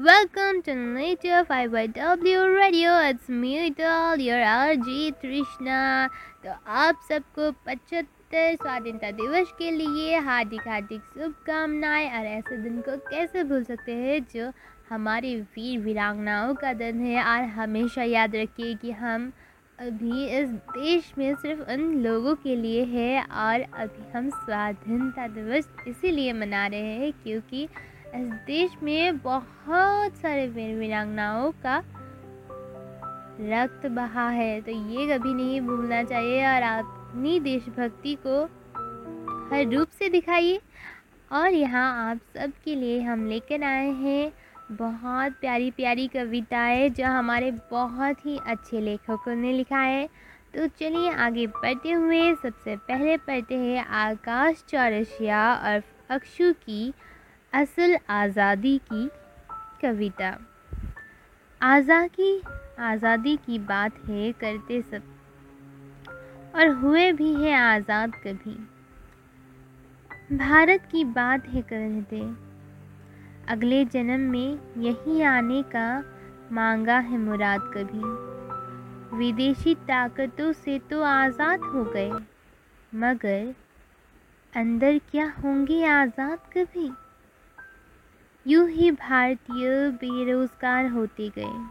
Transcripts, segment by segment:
Welcome to Nature 5YW Radio. It's me, your RG Trishna. तो आप सबको पचहत्तर स्वाधीनता दिवस के लिए हार्दिक हार्दिक शुभकामनाएँ और ऐसे दिन को कैसे भूल सकते हैं जो हमारी वीर वीरांगनाओं का दिन है और हमेशा याद रखिए कि हम अभी इस देश में सिर्फ़ उन लोगों के लिए है और अभी हम स्वाधीनता दिवस इसीलिए मना रहे हैं क्योंकि इस देश में बहुत सारे वीर वीरांगनाओं का रक्त बहा है। तो ये कभी नहीं भूलना चाहिए और अपनी देशभक्ति को हर रूप से दिखाइए। और यहाँ आप सबके लिए हम लेकर आए हैं बहुत प्यारी प्यारी कविताएँ जो हमारे बहुत ही अच्छे लेखकों ने लिखा है। तो चलिए आगे बढ़ते हुए सबसे पहले पढ़ते हैं आकाश चौरसिया और अक्षु की असल आज़ादी की कविता। आज़ा की आज़ादी की बात है करते सब, और हुए भी हैं आज़ाद कभी। भारत की बात है करते, अगले जन्म में यही आने का मांगा है मुराद कभी। विदेशी ताकतों से तो आज़ाद हो गए, मगर अंदर क्या होंगे आज़ाद कभी? यूँ ही भारतीय बेरोज़गार होते गए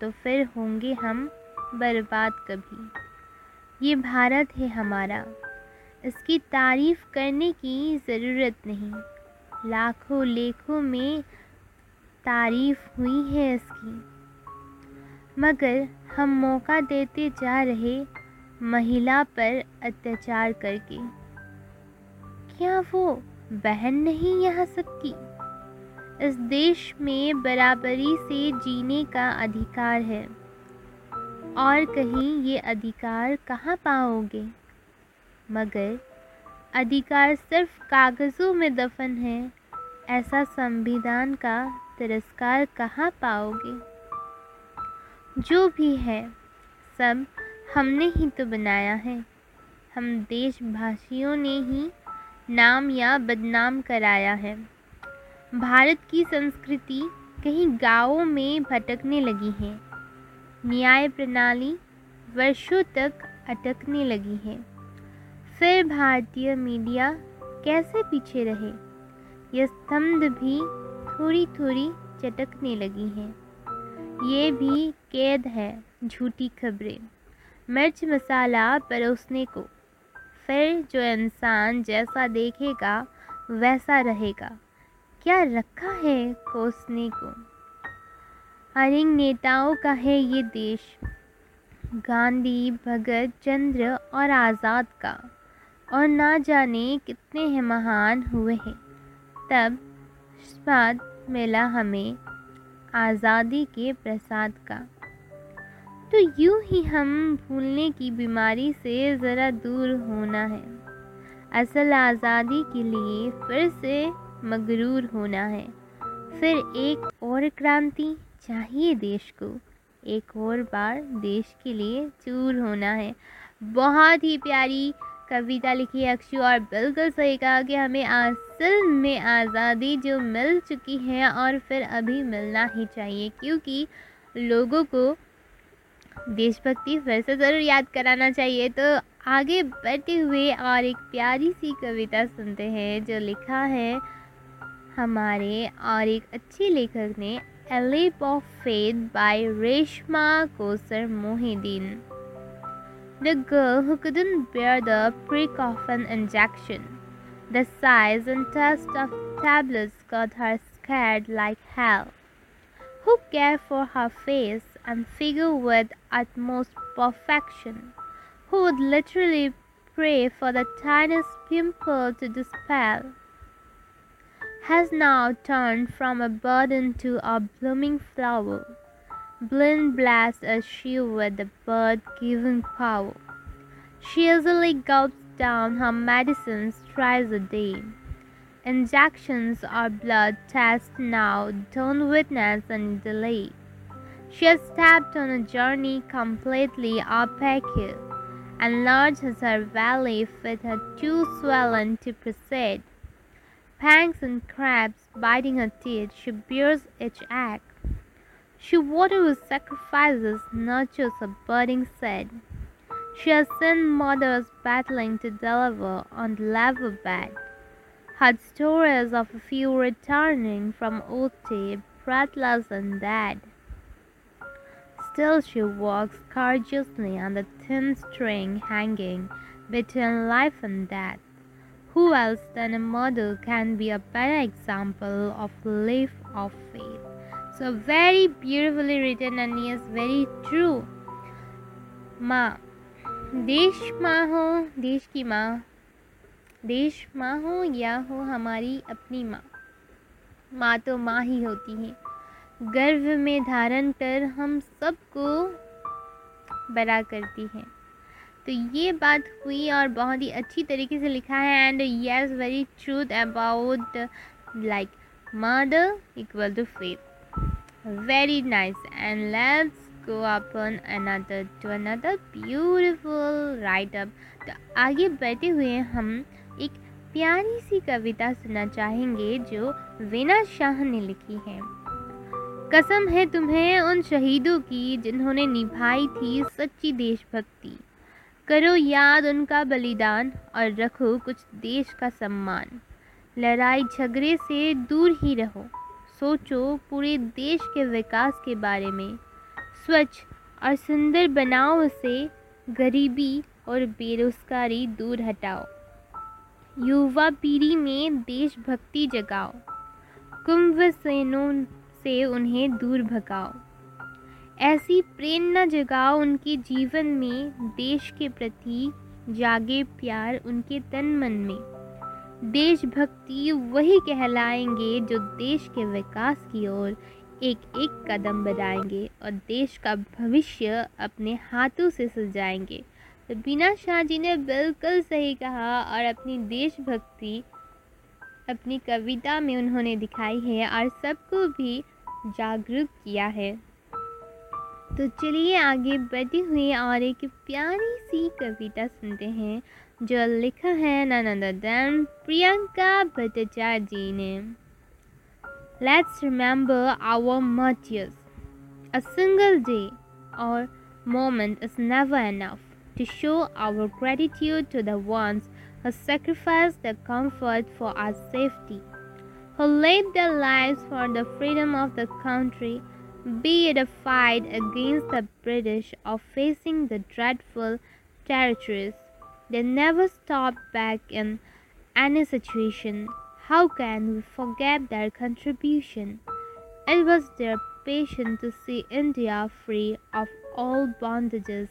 तो फिर होंगे हम बर्बाद कभी। ये भारत है हमारा। इसकी तारीफ़ करने की ज़रूरत नहीं। लाखों लेखों में तारीफ़ हुई है इसकी। मगर हम मौका देते जा रहे महिला पर अत्याचार करके। क्या वो बहन नहीं यहाँ सबकी? इस देश में बराबरी से जीने का अधिकार है। और कहीं ये अधिकार कहाँ पाओगे? मगर अधिकार सिर्फ़ कागज़ों में दफन है। ऐसा संविधान का तिरस्कार कहाँ पाओगे? जो भी है, सब हमने ही तो बनाया है। हम देशभाषियों ने ही नाम या बदनाम कराया है। भारत की संस्कृति कहीं गाँवों में भटकने लगी है। न्याय प्रणाली वर्षों तक अटकने लगी है। फिर भारतीय मीडिया कैसे पीछे रहे? यह स्तंभ भी थोड़ी थोड़ी चटकने लगी हैं। ये भी कैद है झूठी खबरें। मिर्च मसाला परोसने को। फिर जो इंसान जैसा देखेगा, वैसा रहेगा। क्या रखा है कोसने को? हरिंग नेताओं का है ये देश। गांधी, भगत, चंद्र और आज़ाद का। और ना जाने कितने हैं महान हुए हैं। तब स्वाद मिला हमें आज़ादी के प्रसाद का। तो यूँ ही हम भूलने की बीमारी से ज़रा दूर होना है। असल आज़ादी के लिए फिर से मगरूर होना है। फिर एक और क्रांति, चाहिए देश को। एक और बार देश के लिए चूर होना है। बहुत ही प्यारी कविता लिखी है अक्षु और बिल्कुल सही कहा कि हमें असल में आज़ादी जो मिल चुकी है और फिर अभी मिलना ही चाहिए, क्योंकि लोगों को देशभक्ति फिर से ज़रूर याद कराना चाहिए। तो आगे बढ़ते हुए और एक प्यारी सी कविता सुनते हैं जो लिखा है हमारे और एक अच्छे लेखक ने a leap of faith by Reshma Kausar Mohideen The girl who couldn't bear the prick of an injection. The size and taste of tablets got her scared like hell. Who cared for her face and figure with utmost perfection? Who would literally pray for the tiniest pimple to dispel? Has now turned from a burden to a blooming flower Blind blast as she with the bird giving power. She easily gulps down her medicines thrice a day. Injections or blood tests now don't witness any delay. She has stepped on a journey completely opaque, and large as her valley with her too swollen to proceed. Fangs and crabs biting her teeth, she bears each egg. She waters sacrifices, nurtures a budding seed. She has seen mothers battling to deliver on the lava bed. Heard stories of a few returning from OT, breathless and dead. Still she walks courageously on the thin string hanging between life and death. Who else than a mother can be a better example of life of faith? So very beautifully written and yes, very true. माँ देश माँ हो देश की माँ देश माँ हो या हो हमारी अपनी माँ माँ तो माँ ही होती है गर्भ में धारण कर हम सबको बड़ा करती है तो ये बात हुई और बहुत ही अच्छी तरीके से लिखा है and yes very truth about like mother equal to faith very nice and let's go upon another, to another beautiful write up तो आगे बढ़ते हुए हम एक प्यारी सी कविता सुनना चाहेंगे जो वीना शाह ने लिखी है। कसम है तुम्हें उन शहीदों की जिन्होंने निभाई थी सच्ची देशभक्ति। करो याद उनका बलिदान और रखो कुछ देश का सम्मान। लड़ाई झगड़े से दूर ही रहो। सोचो पूरे देश के विकास के बारे में। स्वच्छ और सुंदर बनाओ उसे। गरीबी और बेरोजगारी दूर हटाओ। युवा पीढ़ी में देशभक्ति जगाओ। कुंभ सेनों से उन्हें दूर भगाओ। ऐसी प्रेरणा जगाओ उनके जीवन में देश के प्रति जागे प्यार उनके तन मन में। देशभक्ति वही कहलाएँगे जो देश के विकास की ओर एक एक कदम बढ़ाएँगे और देश का भविष्य अपने हाथों से सजाएँगे। तो बिना शाह जी ने बिल्कुल सही कहा और अपनी देशभक्ति, अपनी कविता में उन्होंने दिखाई है और सबको भी जागरूक किया है। तो चलिए आगे बढ़ते हुए और एक प्यारी सी कविता सुनते हैं जो लिखा है ननंदन प्रियंका भट्टाचार्य जी ने let's remember our martyrs A single day or moment is never enough to show our gratitude to the ones who sacrificed their comfort for our safety. who laid their lives for the freedom of the country, be it a fight against the British or facing the dreadful territories. They never stopped back in any situation. How can we forget their contribution? It was their passion to see India free of all bondages.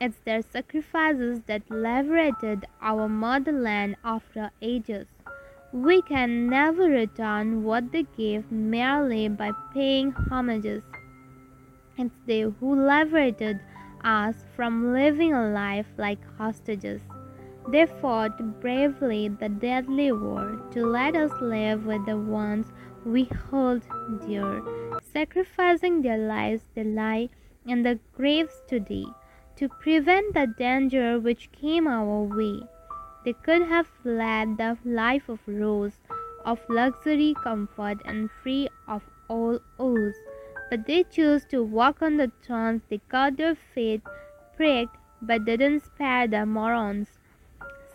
It's their sacrifices that liberated our motherland after ages. We can never return what they gave merely by paying homages. It's they who liberated us from living a life like hostages. They fought bravely the deadly war to let us live with the ones we hold dear. Sacrificing their lives, they lie in the graves today to prevent the danger which came our way. They could have led the life of rose, of luxury, comfort, and free of all oaths. But they chose to walk on the thorns. they got their fate pricked, but didn't spare the morons.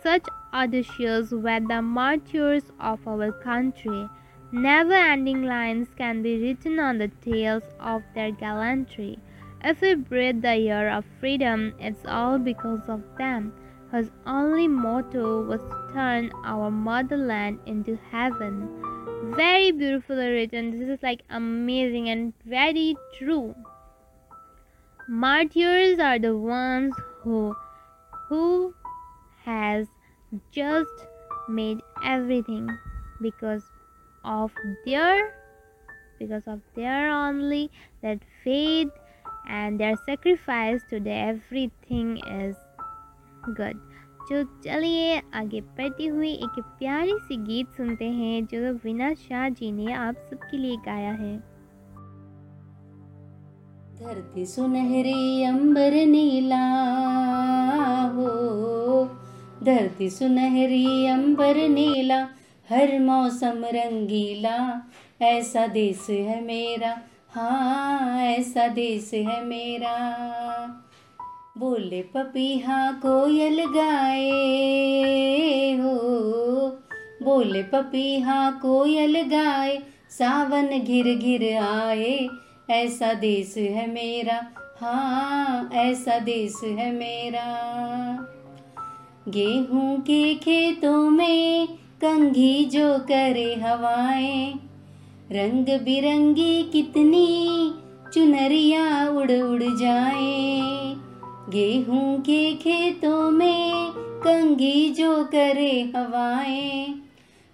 Such audacious were the martyrs of our country. Never ending lines can be written on the tales of their gallantry. If we breathe the air of freedom, it's all because of them whose only motto was turn our motherland into heaven. Very beautifully written. This is like amazing and very true. Martyrs are the ones who who has just made everything because of their because of their only that faith and their sacrifice to the everything is good जो चलिए आगे बढ़ती हुई एक प्यारी सी गीत सुनते हैं जो विना शाह जी ने आप सबके लिए गाया है। धरती सुनहरी अंबर नीला हो। धरती सुनहरी अंबर नीला, हर मौसम रंगीला। ऐसा देश है मेरा हाँ ऐसा देश है मेरा। बोले पपीहा कोयल गाए हो। बोले पपीहा कोयल गाए, सावन घिर घिर आए। ऐसा देश है मेरा हाँ ऐसा देश है मेरा। गेहूँ के खेतों में कंघी जो करे हवाएँ, रंग बिरंगी कितनी चुनरिया उड़ उड़ जाए। गेहूँ के खेतों में कंगी जो करे हवाएँ।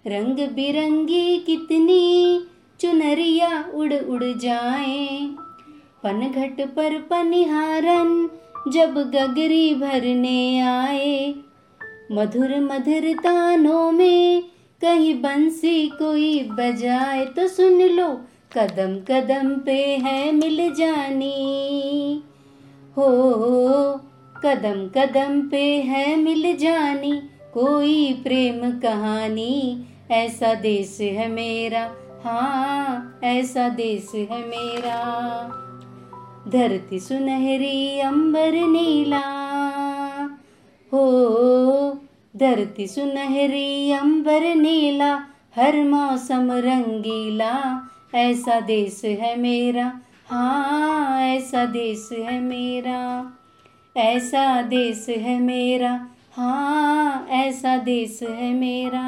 रंग बिरंगी कितनी चुनरिया उड़ उड़ जाए। पनघट पर पनिहारन जब गगरी भरने आए। मधुर मधुर तानों में कहीं बंसी कोई बजाए। तो सुन लो, कदम कदम पे है मिल जानी। हो कदम कदम पे है मिल जानी, कोई प्रेम कहानी। ऐसा देश है मेरा हाँ ऐसा देश है मेरा। धरती सुनहरी, अंबर नीला। हो धरती सुनहरी, अंबर नीला, हर मौसम रंगीला। ऐसा देश है मेरा हाँ ऐसा देश है मेरा, ऐसा देश है मेरा हाँ ऐसा देश है मेरा।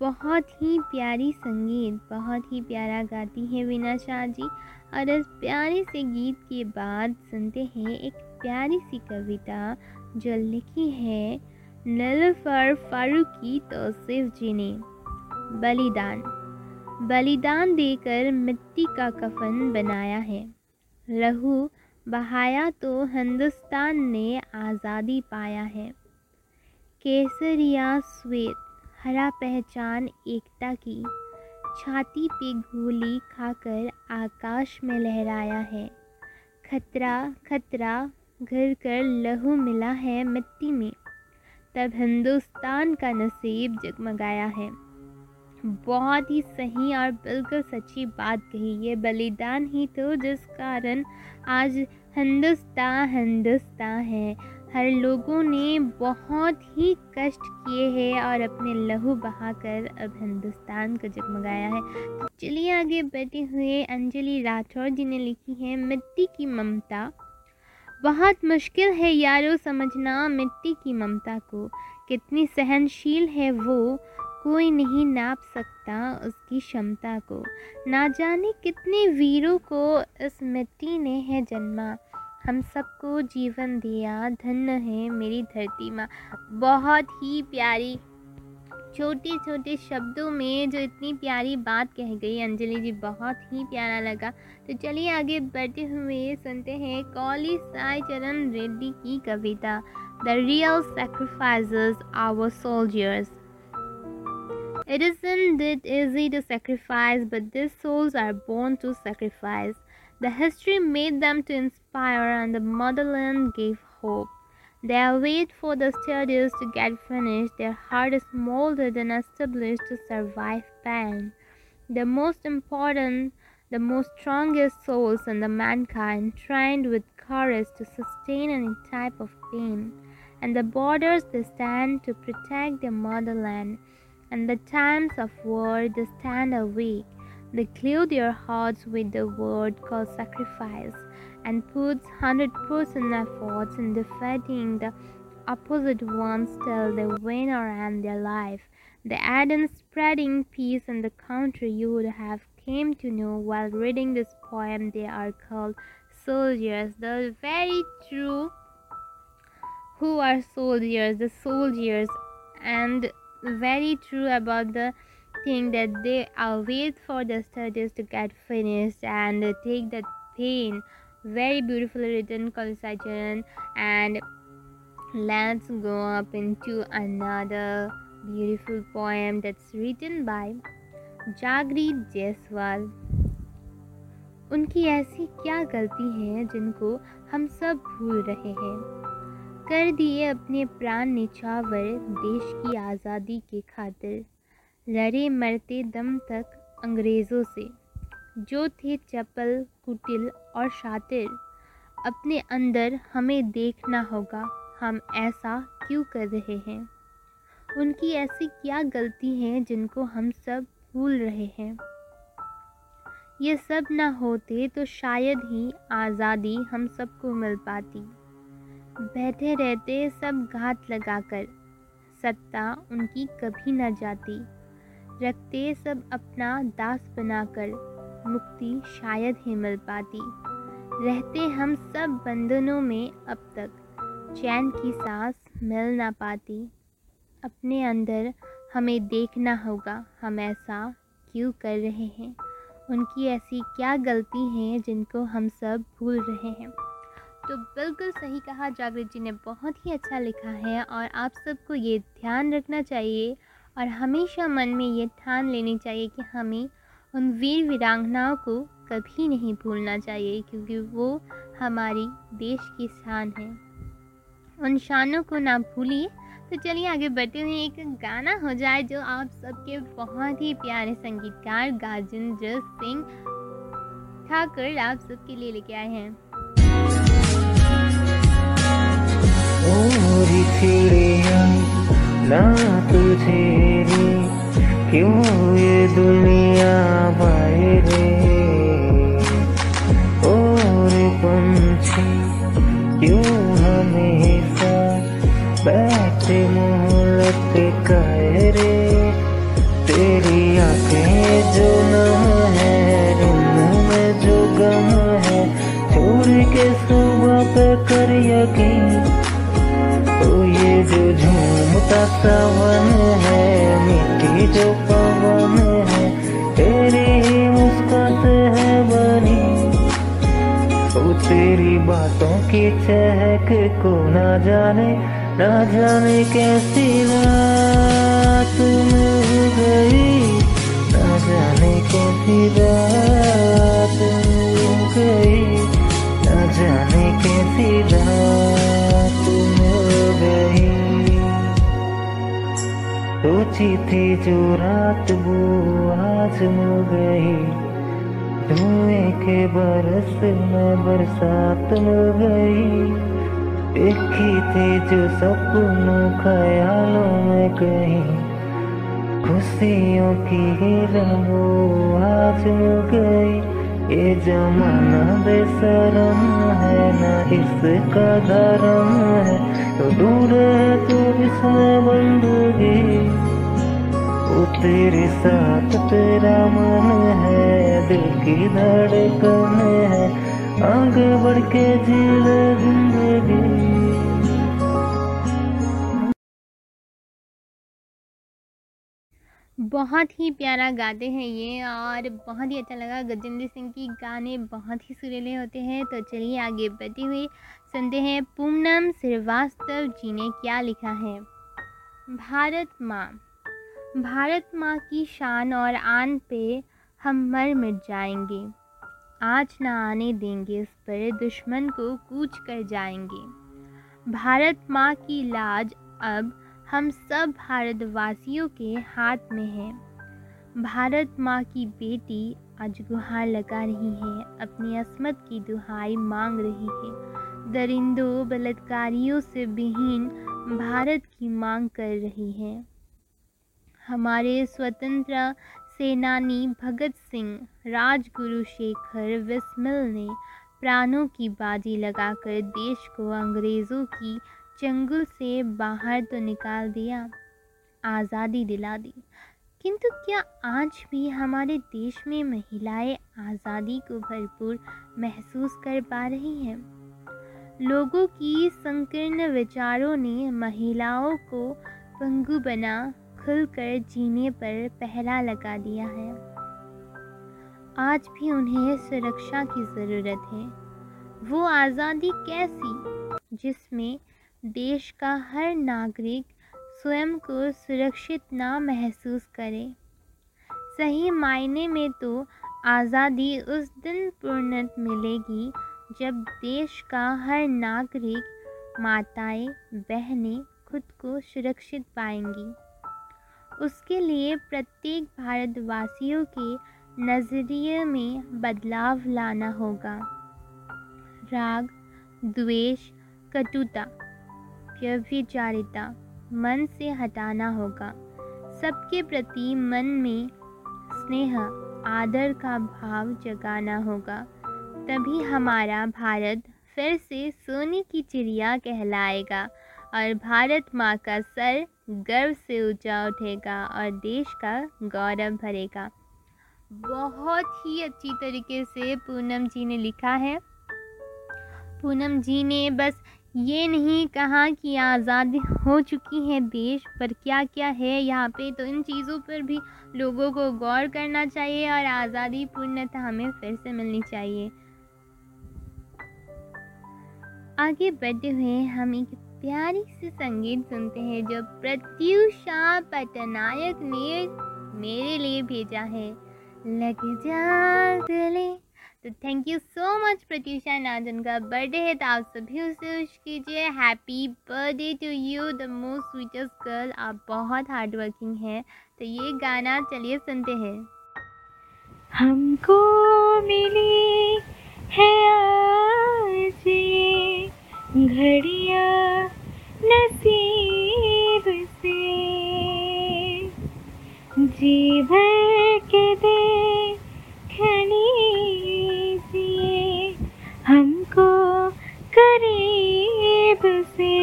बहुत ही प्यारी संगीत, बहुत ही प्यारा गाती है वीना शाह जी, और इस प्यारे से गीत के बाद सुनते हैं एक प्यारी सी कविता जो लिखी है नलफर फारूकी तौसीफ जी ने, बलिदान। बलिदान देकर मिट्टी का कफन बनाया है। लहू बहाया तो हिंदुस्तान ने आज़ादी पाया है। केसरिया श्वेत, हरा पहचान एकता की, छाती पे गोली खाकर आकाश में लहराया है। खतरा खतरा, घर कर लहू मिला है मिट्टी में। तब हिंदुस्तान का नसीब जगमगाया है। बहुत ही सही और बिल्कुल सच्ची बात कही। ये बलिदान ही तो जिस कारण आज हिंदुस्तान हिंदुस्तान है। हर लोगों ने बहुत ही कष्ट किए हैं और अपने लहू बहाकर अब हिंदुस्तान को जगमगाया है। चलिए आगे बैठे हुए अंजलि राठौर जी ने लिखी है, मिट्टी की ममता। बहुत मुश्किल है यारों समझना मिट्टी की ममता को। कितनी सहनशील है वो कोई नहीं नाप सकता उसकी क्षमता को। ना जाने कितने वीरों को इस मिट्टी ने है जन्मा। हम सबको जीवन दिया, धन्य है मेरी धरती माँ। बहुत ही प्यारी छोटे छोटे शब्दों में जो इतनी प्यारी बात कह गई अंजलि जी, बहुत ही प्यारा लगा। तो चलिए आगे बढ़ते हुए सुनते हैं कौली साई चरण रेड्डी की कविता। The real sacrifice our soldiers It isn't that easy to sacrifice, but these souls are born to sacrifice. The history made them to inspire, and the motherland gave hope. They wait for the studies to get finished. Their heart is molded and established to survive pain. The most important, the most strongest souls in the mankind, trained with courage to sustain any type of pain. And the borders they stand to protect their motherland. And the times of war they stand awake they glue your hearts with the word called sacrifice and puts 100% efforts in defeating the opposite ones till they win or end their life. They add in spreading peace in the country you would have came to know while reading this poem. They are called soldiers. The very true who are soldiers, the soldiers, and very true about the think that they are wait for the studies to get finished and take that pain very beautifully written Kalisai and let's go up into another beautiful poem that's written by जागृत जायसवाल उनकी ऐसी क्या गलती है जिनको हम सब भूल रहे हैं कर दिए अपने प्राण निछावर देश की आज़ादी के खातिर। लड़े मरते दम तक अंग्रेज़ों से। जो थे चपल, कुटिल और शातिर, अपने अंदर हमें देखना होगा, हम ऐसा क्यों कर रहे हैं? उनकी ऐसी क्या गलती है जिनको हम सब भूल रहे हैं? ये सब ना होते तो शायद ही आज़ादी हम सबको मिल पाती। बैठे रहते सब घात लगाकर। सत्ता उनकी कभी न जाती। रखते सब अपना दास बनाकर, मुक्ति शायद ही मिल पाती। रहते हम सब बंधनों में अब तक, चैन की सांस मिल ना पाती। अपने अंदर हमें देखना होगा, हम ऐसा क्यों कर रहे हैं? उनकी ऐसी क्या गलती हैं जिनको हम सब भूल रहे हैं? तो बिल्कुल सही कहा, जागृत जी ने बहुत ही अच्छा लिखा है और आप सबको ये ध्यान रखना चाहिए और हमेशा मन में ये ठान लेनी चाहिए कि हमें उन वीर वीरांगनाओं को कभी नहीं भूलना चाहिए क्योंकि वो हमारी देश की शान है। उन शानों को ना भूलिए। तो चलिए आगे बढ़ते हुए एक गाना हो जाए जो आप सबके बहुत ही प्यारे संगीतकार गाजेंद्र सिंह ठाकुर आप सबके लिए लेके आए हैं। ना तुझे क्यों ये दुनिया बाहर और पंछी क्यों हमेशा बैठे मोहलत कहरे तेरी आँखें जो सावन है, मिट्टी जो पवन है, तेरी मुस्कान है बनी। ओ, तेरी बातों की चहक को ना जाने ना जाने कैसी रात मिल गई। ना जाने कैसी रात मिल गई। ना जाने कैसी रात सोची थी जो रात वो आज मिल गई। धुएँ के बरस में बरसात मिल गई। देखी थी जो सपनों ख्यालों में कहीं खुशियों की रंगो आज हो गई। ये जमाना बेसरम है, ना इसका धर्म है। तो दूर है तो इसमें बंदगी। वो तेरे साथ तेरा मन है, दिल की धड़कन है, आगे बढ़ के जी ज़िंदगी। बहुत ही प्यारा गाते हैं ये, और बहुत ही अच्छा लगा गजेंद्र सिंह की गाने, बहुत ही सुरीले होते हैं। तो चलिए आगे बढ़ते हुए सुनते हैं। पूनम श्रीवास्तव जी ने क्या लिखा है? भारत माँ। भारत माँ की शान और आन पे हम मर मिट जाएँगे। आज ना आने देंगे इस पर दुश्मन को कूच कर जाएँगे। भारत माँ की लाज अब हम सब भारतवासियों के हाथ में है। भारत माँ की बेटी आज गुहार लगा रही है। अपनी असमत की दुहाई मांग रही है। दरिंदों बलात्कारियों से विहीन भारत की मांग कर रही है। हमारे स्वतंत्र सेनानी भगत सिंह, राजगुरु शेखर विस्मिल ने प्राणों की बाजी लगाकर देश को अंग्रेज़ों की चंगुल से बाहर तो निकाल दिया, आज़ादी दिला दी। किंतु क्या आज भी हमारे देश में महिलाएँ आज़ादी को भरपूर महसूस कर पा रही हैं? लोगों की संकीर्ण विचारों ने महिलाओं को पंगु बना खुलकर जीने पर पहरा लगा दिया है। आज भी उन्हें सुरक्षा की ज़रूरत है। वो आज़ादी कैसी? जिसमें देश का हर नागरिक स्वयं को सुरक्षित ना महसूस करे। सही मायने में तो आज़ादी उस दिन पूर्णत मिलेगी जब देश का हर नागरिक माताएँ, बहनें खुद को सुरक्षित पाएँगी। उसके लिए प्रत्येक भारतवासियों के नज़रिए में बदलाव लाना होगा। राग, द्वेष, कटुता, व्यभिचारिता मन से हटाना होगा। सबके प्रति मन में स्नेह, आदर का भाव जगाना होगा। तभी हमारा भारत फिर से सोने की चिड़िया कहलाएगा और भारत माँ का सर गर्व से ऊँचा उठेगा और देश का गौरव भरेगा। बहुत ही अच्छी तरीके से पूनम जी ने लिखा है। पूनम जी ने बस ये नहीं कहा कि आज़ादी हो चुकी है देश, पर क्या क्या है यहाँ पे तो इन चीज़ों पर भी लोगों को गौर करना चाहिए और आज़ादी पूर्णतः हमें फिर से मिलनी चाहिए। आगे बढ़ते हुए हम एक प्यारी सी संगीत सुनते हैं जो प्रत्युषा पटनायक ने मेरे लिए भेजा है। लग जा तो thank you so much Pratyusha ना जिनका बर्थडे है तो आप सभी उसे विश कीजिए। Happy birthday to you the most sweetest girl आप बहुत हार्ड वर्किंग है। तो ये गाना चलिए सुनते हैं। हमको मिली है आज ये घड़िया नसीब से। जी भर के देखनी जिए हमको करीब से।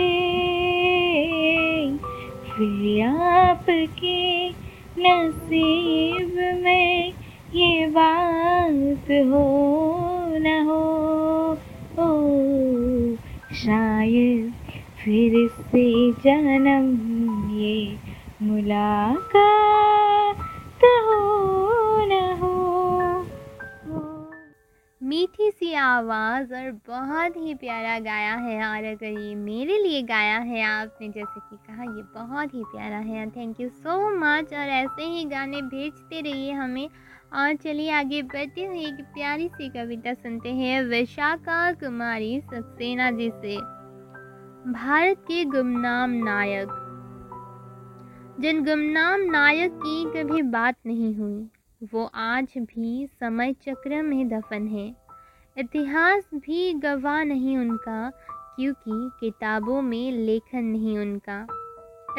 फिर आपके नसीब में ये बात हो। न हो। ओ, शायद फिर से जन्म ये मुलाकात हो न हो। मीठी सी आवाज़ और बहुत ही प्यारा गाया है और अगर ये मेरे लिए गाया है आपने, जैसे कि कहा, ये बहुत ही प्यारा है। थैंक यू सो मच और ऐसे ही गाने भेजते रहिए हमें। और चलिए आगे बढ़ते हुए एक प्यारी सी कविता सुनते हैं। विशाखा कुमारी सक्सेना जी से। भारत के गुमनाम नायक। जिन गुमनाम नायक की कभी बात नहीं हुई, वो आज भी समय चक्र में दफन है। इतिहास भी गवाह नहीं उनका, क्योंकि किताबों में लेखन नहीं उनका।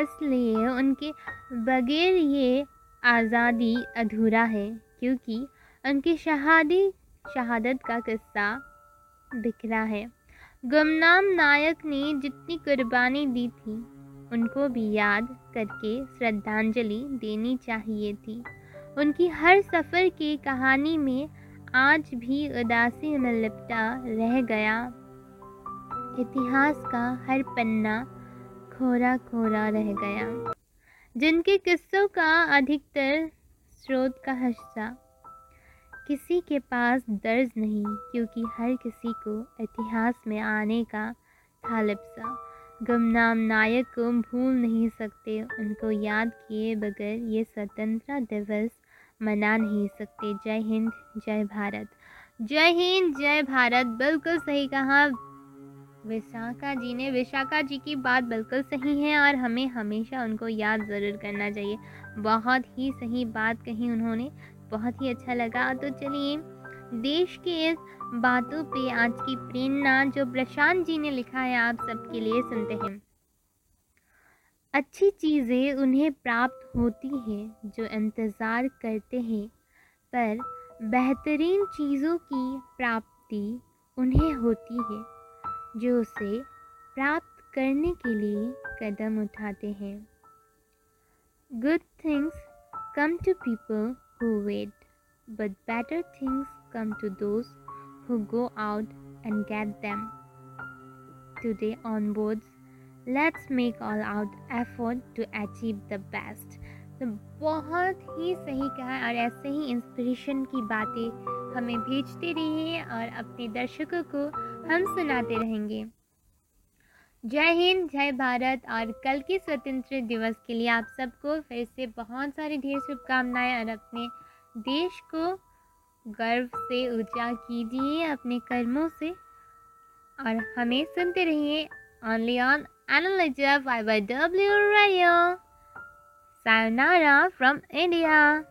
इसलिए उनके बगैर ये आज़ादी अधूरा है। क्योंकि उनकी शहादी, शहादत का किस्सा बिखरा है। गुमनाम नायक ने जितनी कुर्बानी दी थी, उनको भी याद करके श्रद्धांजलि देनी चाहिए थी। उनकी हर सफ़र की कहानी में आज भी उदासी में लिपटा रह गया। इतिहास का हर पन्ना खोरा खोरा रह गया। जिनके किस्सों का अधिकतर स्रोत का हिस्सा। किसी के पास दर्ज नहीं, क्योंकि हर किसी को इतिहास में आने का था लिप्सा गमनाम नायक को भूल नहीं सकते, उनको याद किए बगैर ये स्वतंत्रता दिवस मना नहीं सकते। जय हिंद, जय भारत। जय हिंद, जय भारत, बिल्कुल सही कहा। विशाखा जी ने, विशाखा जी की बात बिल्कुल सही है और हमें हमेशा उनको याद ज़रूर करना चाहिए। बहुत ही सही बात कही उन्होंने, बहुत ही अच्छा लगा। तो चलिए, देश के इस बातों पे आज की प्रेरणा जो प्रशांत जी ने लिखा है, आप सबके लिए सुनते हैं। अच्छी चीज़ें उन्हें प्राप्त होती हैं, जो इंतज़ार करते हैं, पर बेहतरीन चीज़ों की प्राप्ति उन्हें होती है। जो उसे प्राप्त करने के लिए कदम उठाते हैं। Good things come to people who wait but better things come to those who go out and get them today on boards let's make all out effort to achieve the best तो बहुत ही सही कहा है और ऐसे ही inspiration की बातें हमें भेजते रहिए और अपने दर्शकों को हम सुनाते रहेंगे जय हिंद, जय भारत और कल के स्वतंत्र दिवस के लिए आप सबको फिर से बहुत सारी ढेर शुभकामनाएँ और अपने देश को गर्व से ऊँचा कीजिए अपने कर्मों से और हमें सुनते रहिए only on Analytica 5 by W. Sayonara from India.